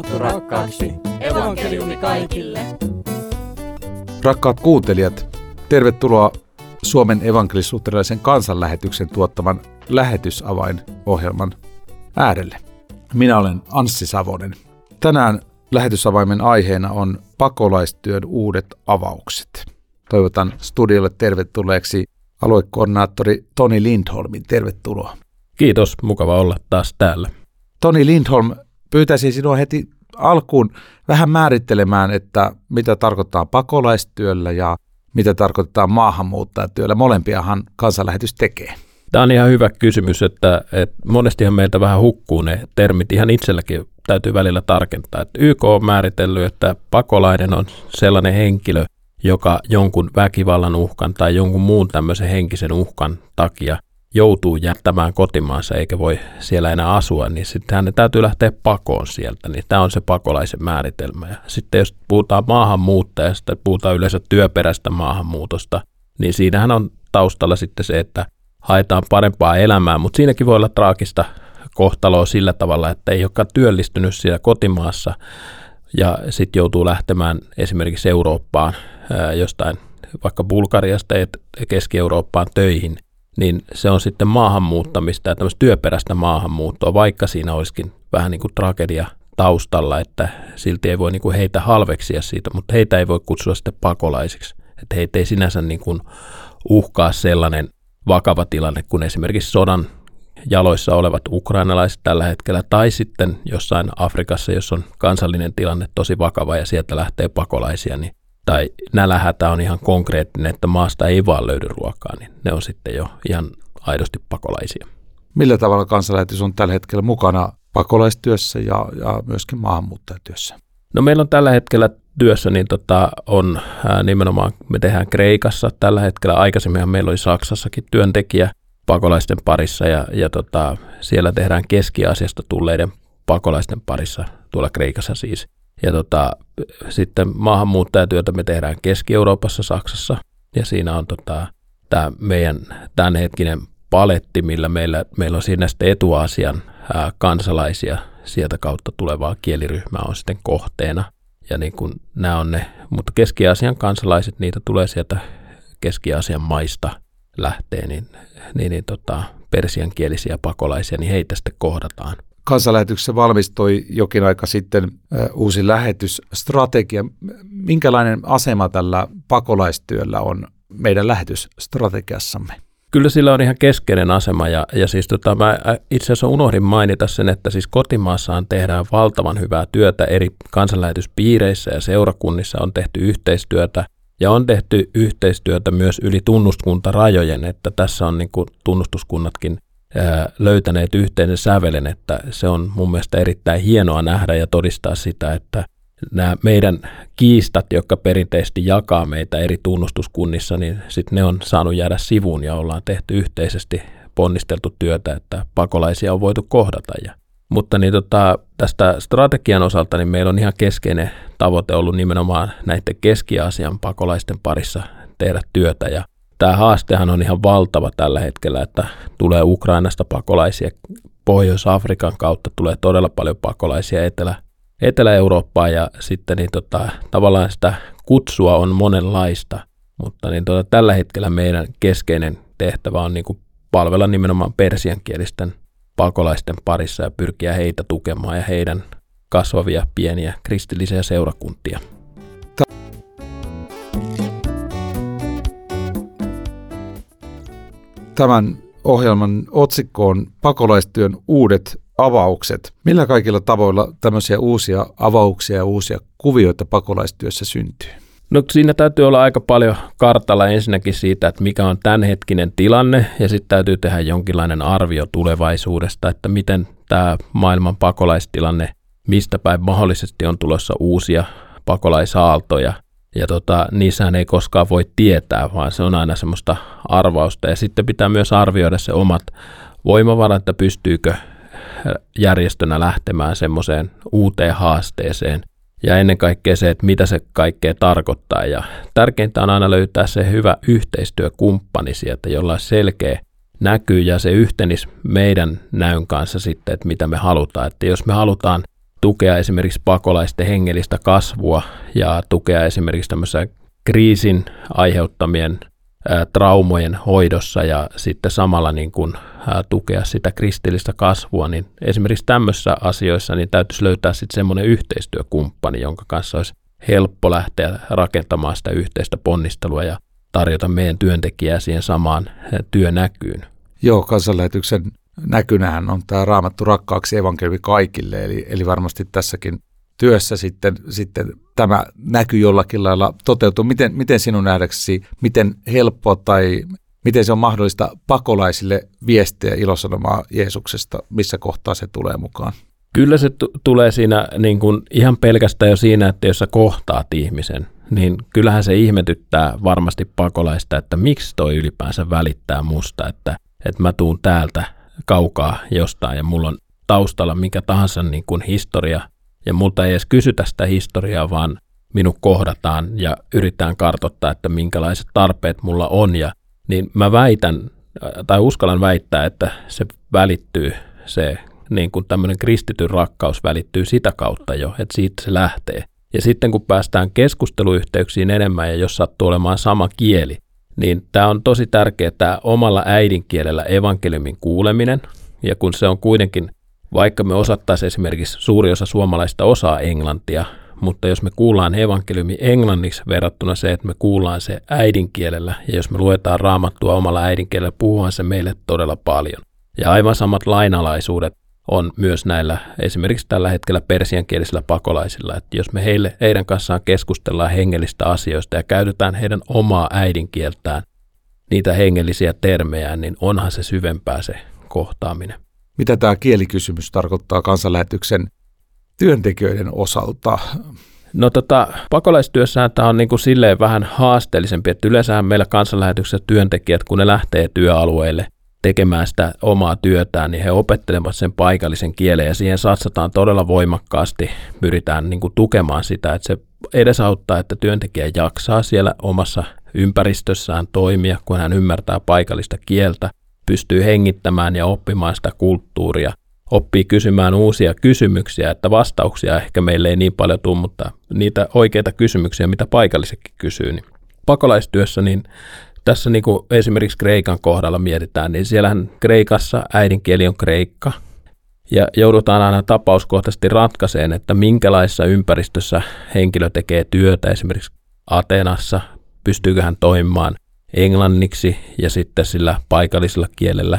raamattu rakkaaksi. Evankeliumi kaikille. Rakkaat kuuntelijat, tervetuloa Suomen evankelisuutterilaisen kansanlähetyksen tuottaman lähetysavain-ohjelman äärelle. Minä olen Anssi Savonen. Tänään lähetysavaimen aiheena on pakolaistyön uudet avaukset. Toivotan studiolle tervetulleeksi aluekoordinaattori Toni Lindholmin. Tervetuloa. Kiitos, mukava olla taas täällä. Toni Lindholm, pyytäisin sinua heti alkuun vähän määrittelemään, että mitä tarkoittaa pakolaistyöllä ja mitä tarkoittaa maahanmuuttajatyöllä. Molempiahan kansanlähetys tekee. Tämä on ihan hyvä kysymys, että, että monestihan meiltä vähän hukkuu ne termit. Ihan itselläkin täytyy välillä tarkentaa. Että YK on määritellyt, että pakolainen on sellainen henkilö, joka jonkun väkivallan uhkan tai jonkun muun tämmöisen henkisen uhkan takia joutuu jättämään kotimaansa eikä voi siellä enää asua, niin sitten hänen täytyy lähteä pakoon sieltä. Niin tämä on se pakolaisen määritelmä. Ja sitten jos puhutaan maahanmuuttajasta, puhutaan yleensä työperäistä maahanmuutosta, niin siinähän on taustalla sitten se, että haetaan parempaa elämää, mutta siinäkin voi olla traagista kohtaloa sillä tavalla, että ei olekaan työllistynyt siellä kotimaassa ja sitten joutuu lähtemään esimerkiksi Eurooppaan jostain vaikka Bulgariasta Keski-Eurooppaan töihin, niin se on sitten maahanmuuttamista ja tämmöistä työperäistä maahanmuuttoa, vaikka siinä olisikin vähän niin kuin tragedia taustalla, että silti ei voi niin kuin heitä halveksia siitä, mutta heitä ei voi kutsua sitten pakolaisiksi. Että heitä ei sinänsä niin kuin uhkaa sellainen vakava tilanne kuin esimerkiksi sodan jaloissa olevat ukrainalaiset tällä hetkellä, tai sitten jossain Afrikassa, jos on kansallinen tilanne tosi vakava ja sieltä lähtee pakolaisia, niin tai nälähätä on ihan konkreettinen, että maasta ei vaan löydy ruokaa, niin ne on sitten jo ihan aidosti pakolaisia. Millä tavalla kansanlähetys on tällä hetkellä mukana pakolaistyössä ja, ja myöskin maahanmuuttajatyössä? No meillä on tällä hetkellä työssä, niin tota, on ää, nimenomaan, me tehdään Kreikassa tällä hetkellä, aikaisemminhan meillä oli Saksassakin työntekijä pakolaisten parissa ja, ja tota, siellä tehdään Keski-Asiasta tulleiden pakolaisten parissa, tuolla Kreikassa siis. Ja tota, sitten maahanmuuttajatyötä me tehdään Keski-Euroopassa, Saksassa, ja siinä on tota, tämä meidän tämänhetkinen paletti, millä meillä, meillä on siinä sitten etuasian ää, kansalaisia. Sieltä kautta tulevaa kieliryhmää on sitten kohteena. Ja niin kuin nämä on ne, mutta Keski-Aasian kansalaiset, niitä tulee sieltä Keski-Aasian maista lähtee, niin, niin, niin tota, persiankielisiä pakolaisia, niin heitä sitten kohdataan kansanlähetyksessä valmistui jokin aika sitten uusi lähetysstrategia. Minkälainen asema tällä pakolaistyöllä on meidän lähetysstrategiassamme? Kyllä sillä on ihan keskeinen asema ja, ja siis tota, mä itse asiassa unohdin mainita sen, että siis kotimaassaan tehdään valtavan hyvää työtä eri kansanlähetyspiireissä ja seurakunnissa on tehty yhteistyötä ja on tehty yhteistyötä myös yli tunnuskuntarajojen, että tässä on niin kuin tunnustuskunnatkin löytäneet yhteinen sävelen, että se on mun mielestä erittäin hienoa nähdä ja todistaa sitä, että nämä meidän kiistat, jotka perinteisesti jakaa meitä eri tunnustuskunnissa, niin sitten ne on saanut jäädä sivuun ja ollaan tehty yhteisesti ponnisteltu työtä, että pakolaisia on voitu kohdata. Ja, mutta niin tota, tästä strategian osalta niin meillä on ihan keskeinen tavoite ollut nimenomaan näiden Keski-Aasian pakolaisten parissa tehdä työtä ja tämä haastehan on ihan valtava tällä hetkellä, että tulee Ukrainasta pakolaisia, Pohjois-Afrikan kautta tulee todella paljon pakolaisia Etelä, Etelä-Eurooppaan ja sitten niin tota, tavallaan sitä kutsua on monenlaista, mutta niin tota, tällä hetkellä meidän keskeinen tehtävä on niin kuin palvella nimenomaan persiankielisten pakolaisten parissa ja pyrkiä heitä tukemaan ja heidän kasvavia pieniä kristillisiä seurakuntia. Tämän ohjelman otsikko on pakolaistyön uudet avaukset. Millä kaikilla tavoilla tämmöisiä uusia avauksia ja uusia kuvioita pakolaistyössä syntyy? No siinä täytyy olla aika paljon kartalla ensinnäkin siitä, että mikä on tämänhetkinen tilanne ja sitten täytyy tehdä jonkinlainen arvio tulevaisuudesta, että miten tämä maailman pakolaistilanne, mistä päin mahdollisesti on tulossa uusia pakolaisaaltoja – ja tota, niissähän ei koskaan voi tietää, vaan se on aina semmoista arvausta. Ja sitten pitää myös arvioida se omat voimavarat, että pystyykö järjestönä lähtemään semmoiseen uuteen haasteeseen. Ja ennen kaikkea se, että mitä se kaikkea tarkoittaa. Ja tärkeintä on aina löytää se hyvä yhteistyökumppani sieltä, jolla on selkeä näkyy ja se yhtenis meidän näyn kanssa sitten, että mitä me halutaan. Että jos me halutaan tukea esimerkiksi pakolaisten hengellistä kasvua ja tukea esimerkiksi tämmöisen kriisin aiheuttamien traumojen hoidossa ja sitten samalla niin kuin, tukea sitä kristillistä kasvua, niin esimerkiksi tämmöisissä asioissa niin täytyisi löytää sitten semmoinen yhteistyökumppani, jonka kanssa olisi helppo lähteä rakentamaan sitä yhteistä ponnistelua ja tarjota meidän työntekijää siihen samaan työnäkyyn. Joo, kansanlähetyksen näkynähän on tämä raamattu rakkaaksi evankeliumi kaikille, eli, eli varmasti tässäkin työssä sitten, sitten tämä näky jollakin lailla toteutuu. Miten, miten sinun nähdäksesi, miten helppo tai miten se on mahdollista pakolaisille viestiä ilosanomaa Jeesuksesta, missä kohtaa se tulee mukaan? Kyllä se t- tulee siinä niin kuin ihan pelkästään jo siinä, että jos sä kohtaat ihmisen, niin kyllähän se ihmetyttää varmasti pakolaista, että miksi toi ylipäänsä välittää musta, että, että mä tuun täältä kaukaa jostain ja mulla on taustalla mikä tahansa niin kuin historia ja multa ei edes kysytä sitä historiaa, vaan minut kohdataan ja yritetään kartoittaa, että minkälaiset tarpeet mulla on ja niin mä väitän tai uskallan väittää, että se välittyy se niin kuin tämmöinen kristityn rakkaus välittyy sitä kautta jo, että siitä se lähtee. Ja sitten kun päästään keskusteluyhteyksiin enemmän ja jos sattuu olemaan sama kieli, niin tämä on tosi tärkeää tämä omalla äidinkielellä evankeliumin kuuleminen. Ja kun se on kuitenkin, vaikka me osattaisiin esimerkiksi suuri osa suomalaista osaa englantia, mutta jos me kuullaan evankeliumi englanniksi verrattuna se, että me kuullaan se äidinkielellä, ja jos me luetaan raamattua omalla äidinkielellä, puhuhan se meille todella paljon. Ja aivan samat lainalaisuudet on myös näillä esimerkiksi tällä hetkellä persiankielisillä pakolaisilla, että jos me heille, heidän kanssaan keskustellaan hengellistä asioista ja käytetään heidän omaa äidinkieltään, niitä hengellisiä termejä, niin onhan se syvempää se kohtaaminen. Mitä tämä kielikysymys tarkoittaa kansanlähetyksen työntekijöiden osalta? No tota, pakolaistyössähän tämä on niin kuin silleen vähän haasteellisempi, että yleensähän meillä kansanlähetyksessä työntekijät, kun ne lähtee työalueille – tekemään sitä omaa työtään, niin he opettelevat sen paikallisen kielen ja siihen satsataan todella voimakkaasti. Pyritään niin kuin tukemaan sitä, että se edesauttaa, että työntekijä jaksaa siellä omassa ympäristössään toimia, kun hän ymmärtää paikallista kieltä, pystyy hengittämään ja oppimaan sitä kulttuuria, oppii kysymään uusia kysymyksiä, että vastauksia ehkä meille ei niin paljon tule, mutta niitä oikeita kysymyksiä, mitä paikallisetkin kysyy, niin pakolaistyössä niin tässä niin kuin esimerkiksi Kreikan kohdalla mietitään, niin siellähän Kreikassa äidinkieli on kreikka, ja joudutaan aina tapauskohtaisesti ratkaiseen, että minkälaisessa ympäristössä henkilö tekee työtä, esimerkiksi Atenassa, pystyykö hän toimimaan englanniksi ja sitten sillä paikallisella kielellä,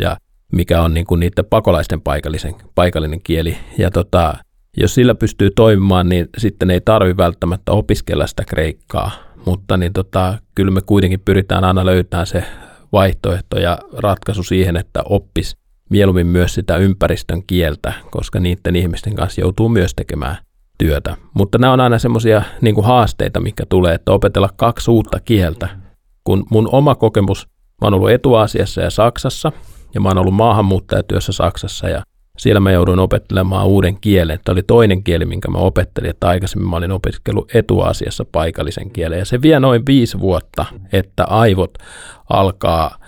ja mikä on niin kuin niiden pakolaisten paikallisen, paikallinen kieli. Ja tota, jos sillä pystyy toimimaan, niin sitten ei tarvi välttämättä opiskella sitä kreikkaa, mutta niin tota, kyllä me kuitenkin pyritään aina löytämään se vaihtoehto ja ratkaisu siihen, että oppis mieluummin myös sitä ympäristön kieltä, koska niiden ihmisten kanssa joutuu myös tekemään työtä. Mutta nämä on aina semmoisia niin haasteita, mikä tulee, että opetella kaksi uutta kieltä. Kun mun oma kokemus, mä oon ollut Etuasiassa ja Saksassa, ja mä oon ollut maahanmuuttajatyössä Saksassa, ja siellä mä jouduin opettelemaan uuden kielen. Tämä oli toinen kieli, minkä mä opettelin, että aikaisemmin mä olin opiskellut etuasiassa paikallisen kielen. Ja se vie noin viisi vuotta, että aivot alkaa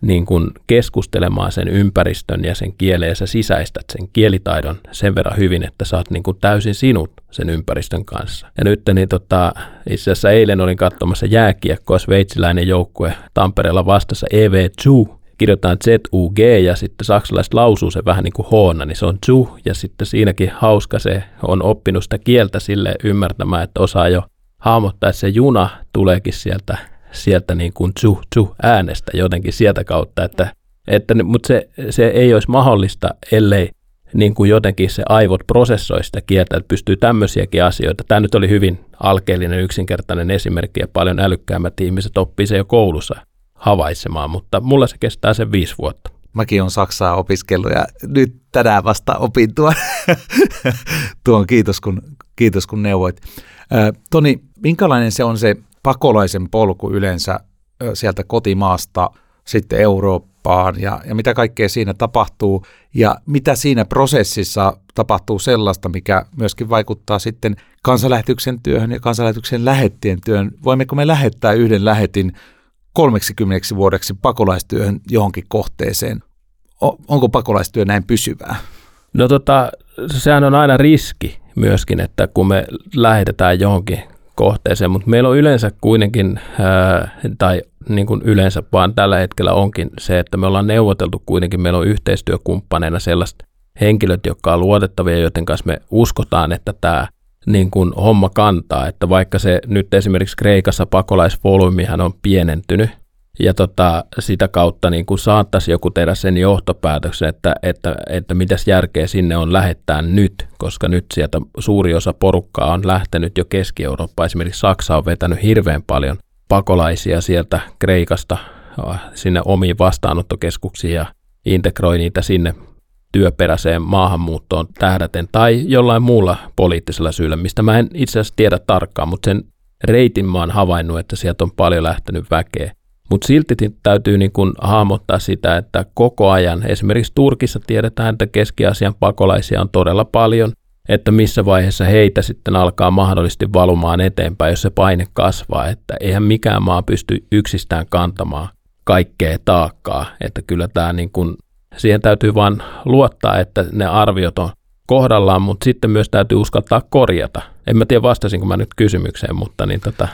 niin kuin keskustelemaan sen ympäristön ja sen kielen ja sä sisäistät sen kielitaidon sen verran hyvin, että sä oot niin kuin täysin sinut sen ympäristön kanssa. Ja nyt niin tota, itse asiassa eilen olin katsomassa jääkiekkoa, sveitsiläinen joukkue Tampereella vastassa EV2, kirjoitetaan Z-U-G ja sitten saksalaiset lausuu se vähän niin kuin hoona, niin se on zu ja sitten siinäkin hauska se on oppinut sitä kieltä sille ymmärtämään, että osaa jo hahmottaa, että se juna tuleekin sieltä, sieltä niin kuin zu, zu äänestä jotenkin sieltä kautta, että, että mutta se, se ei olisi mahdollista, ellei niin kuin jotenkin se aivot prosessoi sitä kieltä, että pystyy tämmöisiäkin asioita. Tämä nyt oli hyvin alkeellinen, yksinkertainen esimerkki ja paljon älykkäämmät ihmiset oppii se jo koulussa havaitsemaan, mutta mulla se kestää sen viisi vuotta. Mäkin on Saksaa opiskellut ja nyt tänään vasta opin tuon. tuon kiitos, kun, kiitos kun neuvoit. Toni, minkälainen se on se pakolaisen polku yleensä sieltä kotimaasta sitten Eurooppaan ja, ja mitä kaikkea siinä tapahtuu ja mitä siinä prosessissa tapahtuu sellaista, mikä myöskin vaikuttaa sitten kansanlähetyksen työhön ja kansanlähetyksen lähettien työhön. Voimmeko me lähettää yhden lähetin 30 vuodeksi pakolaistyöhön johonkin kohteeseen. onko pakolaistyö näin pysyvää? No tota, sehän on aina riski myöskin, että kun me lähetetään johonkin kohteeseen, mutta meillä on yleensä kuitenkin, tai niin kuin yleensä vaan tällä hetkellä onkin se, että me ollaan neuvoteltu kuitenkin, meillä on yhteistyökumppaneina sellaiset henkilöt, jotka on luotettavia, joiden kanssa me uskotaan, että tämä niin kuin homma kantaa, että vaikka se nyt esimerkiksi Kreikassa pakolaisvolyymihan on pienentynyt, ja tota, sitä kautta niin kuin saattaisi joku tehdä sen johtopäätöksen, että, että, että mitäs järkeä sinne on lähettää nyt, koska nyt sieltä suuri osa porukkaa on lähtenyt jo Keski-Eurooppaan. Esimerkiksi Saksa on vetänyt hirveän paljon pakolaisia sieltä Kreikasta äh, sinne omiin vastaanottokeskuksiin ja integroi niitä sinne työperäiseen maahanmuuttoon tähdäten tai jollain muulla poliittisella syyllä, mistä mä en itse asiassa tiedä tarkkaan, mutta sen reitin mä oon havainnut, että sieltä on paljon lähtenyt väkeä. Mutta silti täytyy niin kun hahmottaa sitä, että koko ajan, esimerkiksi Turkissa tiedetään, että Keski-Asian pakolaisia on todella paljon, että missä vaiheessa heitä sitten alkaa mahdollisesti valumaan eteenpäin, jos se paine kasvaa, että eihän mikään maa pysty yksistään kantamaan kaikkea taakkaa, että kyllä tämä niin kun, siihen täytyy vain luottaa, että ne arviot on kohdallaan, mutta sitten myös täytyy uskaltaa korjata. En mä tiedä vastasinko mä nyt kysymykseen, mutta niin tota...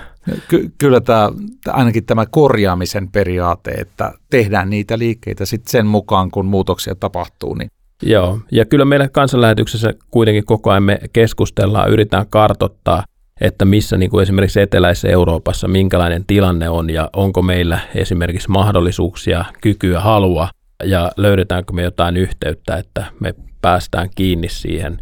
Ky- kyllä tämä, ainakin tämä korjaamisen periaate, että tehdään niitä liikkeitä sitten sen mukaan, kun muutoksia tapahtuu. Niin. Joo, ja kyllä meidän kansanlähetyksessä kuitenkin koko ajan me keskustellaan, yritetään kartottaa, että missä niin kuin esimerkiksi Eteläisessä Euroopassa minkälainen tilanne on ja onko meillä esimerkiksi mahdollisuuksia, kykyä, halua ja löydetäänkö me jotain yhteyttä, että me päästään kiinni siihen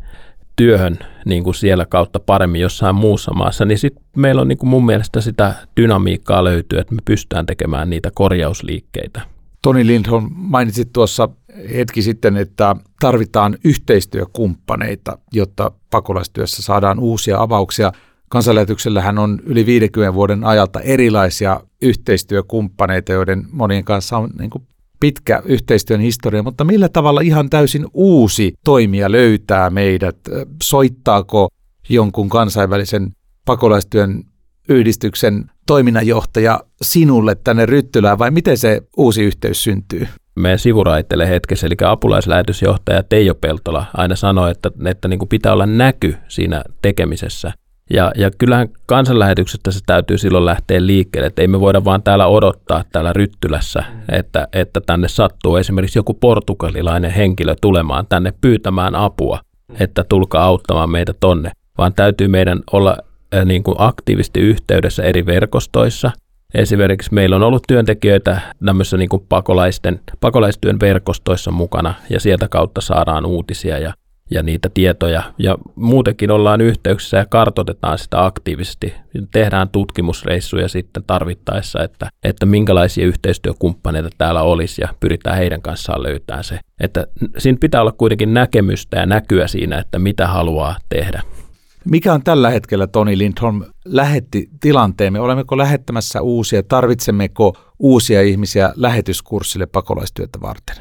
työhön niin kuin siellä kautta paremmin jossain muussa maassa, niin sitten meillä on niin kuin mun mielestä sitä dynamiikkaa löytyy, että me pystytään tekemään niitä korjausliikkeitä. Toni Lindholm mainitsit tuossa hetki sitten, että tarvitaan yhteistyökumppaneita, jotta pakolaistyössä saadaan uusia avauksia. Kansanlähetyksellähän on yli 50 vuoden ajalta erilaisia yhteistyökumppaneita, joiden monien kanssa on niin kuin pitkä yhteistyön historia, mutta millä tavalla ihan täysin uusi toimija löytää meidät? Soittaako jonkun kansainvälisen pakolaistyön yhdistyksen toiminnanjohtaja sinulle tänne Ryttylään vai miten se uusi yhteys syntyy? Meidän sivuraitelle hetkessä, eli apulaislähetysjohtaja Teijo Peltola aina sanoi, että, että niin kuin pitää olla näky siinä tekemisessä. Ja, ja kyllähän kansanlähetyksestä se täytyy silloin lähteä liikkeelle, että ei me voida vaan täällä odottaa täällä Ryttylässä, mm. että, että tänne sattuu esimerkiksi joku portugalilainen henkilö tulemaan tänne pyytämään apua, että tulkaa auttamaan meitä tonne, vaan täytyy meidän olla äh, niin kuin aktiivisesti yhteydessä eri verkostoissa. Esimerkiksi meillä on ollut työntekijöitä tämmöisissä niin kuin pakolaisten, pakolaistyön verkostoissa mukana ja sieltä kautta saadaan uutisia ja ja niitä tietoja. Ja muutenkin ollaan yhteyksissä ja kartoitetaan sitä aktiivisesti. Tehdään tutkimusreissuja sitten tarvittaessa, että, että minkälaisia yhteistyökumppaneita täällä olisi ja pyritään heidän kanssaan löytämään se. Että siinä pitää olla kuitenkin näkemystä ja näkyä siinä, että mitä haluaa tehdä. Mikä on tällä hetkellä, Toni Lindholm, lähetti tilanteemme? Olemmeko lähettämässä uusia, tarvitsemmeko uusia ihmisiä lähetyskurssille pakolaistyötä varten?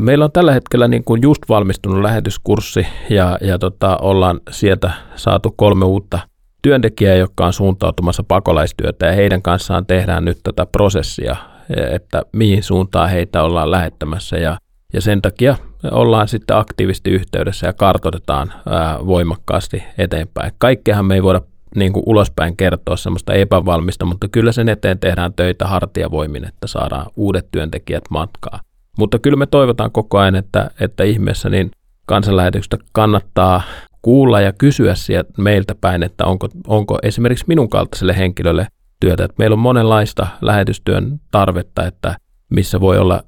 Meillä on tällä hetkellä niin kuin just valmistunut lähetyskurssi ja, ja tota, ollaan sieltä saatu kolme uutta työntekijää, jotka on suuntautumassa pakolaistyötä ja heidän kanssaan tehdään nyt tätä prosessia, että mihin suuntaan heitä ollaan lähettämässä ja, ja sen takia ollaan sitten aktiivisesti yhteydessä ja kartoitetaan ää, voimakkaasti eteenpäin. Kaikkeahan me ei voida niin kuin ulospäin kertoa semmoista epävalmista, mutta kyllä sen eteen tehdään töitä hartiavoimin, että saadaan uudet työntekijät matkaa. Mutta kyllä me toivotaan koko ajan, että, että ihmeessä niin kansanlähetyksestä kannattaa kuulla ja kysyä sieltä meiltä päin, että onko, onko esimerkiksi minun kaltaiselle henkilölle työtä. Että meillä on monenlaista lähetystyön tarvetta, että missä voi olla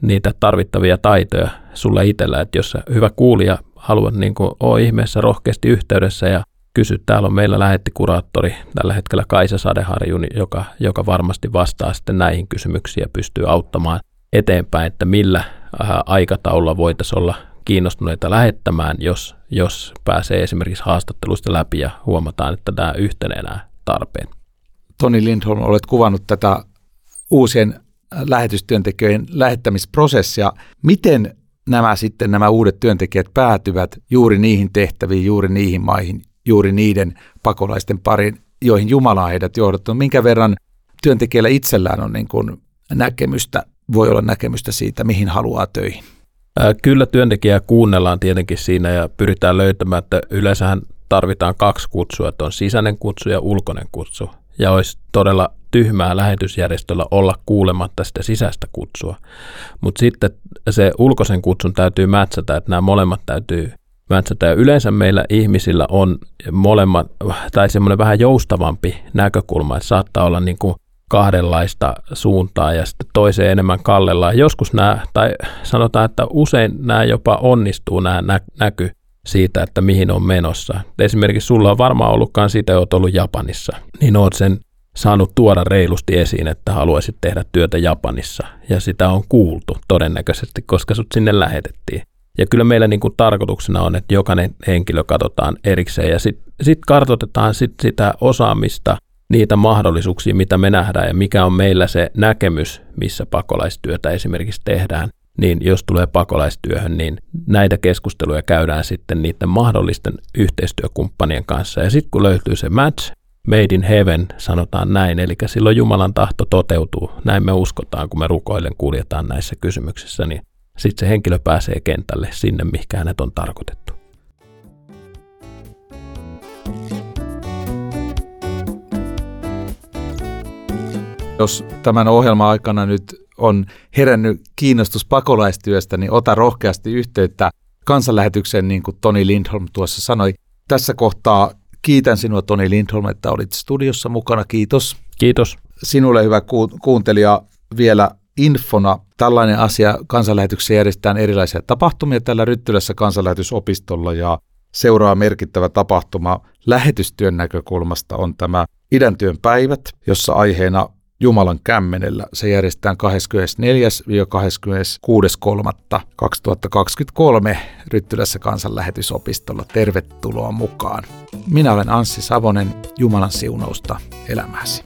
niitä tarvittavia taitoja sulla itsellä, että jos hyvä kuulija haluat niin kuin, ole ihmeessä rohkeasti yhteydessä ja kysy, täällä on meillä lähettikuraattori tällä hetkellä Kaisa Sadeharjun, joka, joka varmasti vastaa sitten näihin kysymyksiin ja pystyy auttamaan eteenpäin, että millä äh, aikataululla voitaisiin olla kiinnostuneita lähettämään, jos, jos pääsee esimerkiksi haastatteluista läpi ja huomataan, että tämä yhtenenää tarpeen. Toni Lindholm, olet kuvannut tätä uusien lähetystyöntekijöiden lähettämisprosessia. Miten nämä sitten nämä uudet työntekijät päätyvät juuri niihin tehtäviin, juuri niihin maihin, juuri niiden pakolaisten parin, joihin Jumala on heidät johdottanut? Minkä verran työntekijällä itsellään on niin kuin näkemystä voi olla näkemystä siitä, mihin haluaa töihin. Kyllä työntekijää kuunnellaan tietenkin siinä ja pyritään löytämään, että yleensähän tarvitaan kaksi kutsua, että on sisäinen kutsu ja ulkoinen kutsu. Ja olisi todella tyhmää lähetysjärjestöllä olla kuulematta sitä sisäistä kutsua. Mutta sitten se ulkoisen kutsun täytyy mätsätä, että nämä molemmat täytyy mätsätä. Ja yleensä meillä ihmisillä on molemmat, tai semmoinen vähän joustavampi näkökulma, että saattaa olla niin kuin kahdenlaista suuntaa ja sitten toiseen enemmän kallellaan. Joskus nämä, tai sanotaan, että usein nämä jopa onnistuu nämä nä- näky siitä, että mihin on menossa. Esimerkiksi sulla on varmaan ollutkaan siitä, että ollut Japanissa, niin oot sen saanut tuoda reilusti esiin, että haluaisit tehdä työtä Japanissa. Ja sitä on kuultu todennäköisesti, koska sut sinne lähetettiin. Ja kyllä meillä niin kuin tarkoituksena on, että jokainen henkilö katsotaan erikseen ja sitten sit kartoitetaan sit sitä osaamista, niitä mahdollisuuksia, mitä me nähdään ja mikä on meillä se näkemys, missä pakolaistyötä esimerkiksi tehdään. Niin jos tulee pakolaistyöhön, niin näitä keskusteluja käydään sitten niiden mahdollisten yhteistyökumppanien kanssa. Ja sitten kun löytyy se match, made in heaven, sanotaan näin, eli silloin Jumalan tahto toteutuu. Näin me uskotaan, kun me rukoillen kuljetaan näissä kysymyksissä, niin sitten se henkilö pääsee kentälle sinne, mikä hänet on tarkoitettu. Jos tämän ohjelman aikana nyt on herännyt kiinnostus pakolaistyöstä, niin ota rohkeasti yhteyttä kansanlähetykseen, niin kuin Toni Lindholm tuossa sanoi. Tässä kohtaa kiitän sinua Toni Lindholm, että olit studiossa mukana. Kiitos. Kiitos. Sinulle hyvä kuuntelija vielä infona. Tällainen asia kansanlähetyksessä järjestetään erilaisia tapahtumia tällä Ryttylässä kansanlähetysopistolla ja seuraa merkittävä tapahtuma lähetystyön näkökulmasta on tämä idäntyön päivät, jossa aiheena Jumalan kämmenellä. Se järjestetään 24-26.3.2023 Ryttylässä kansanlähetysopistolla. Tervetuloa mukaan. Minä olen Anssi Savonen. Jumalan siunausta elämääsi.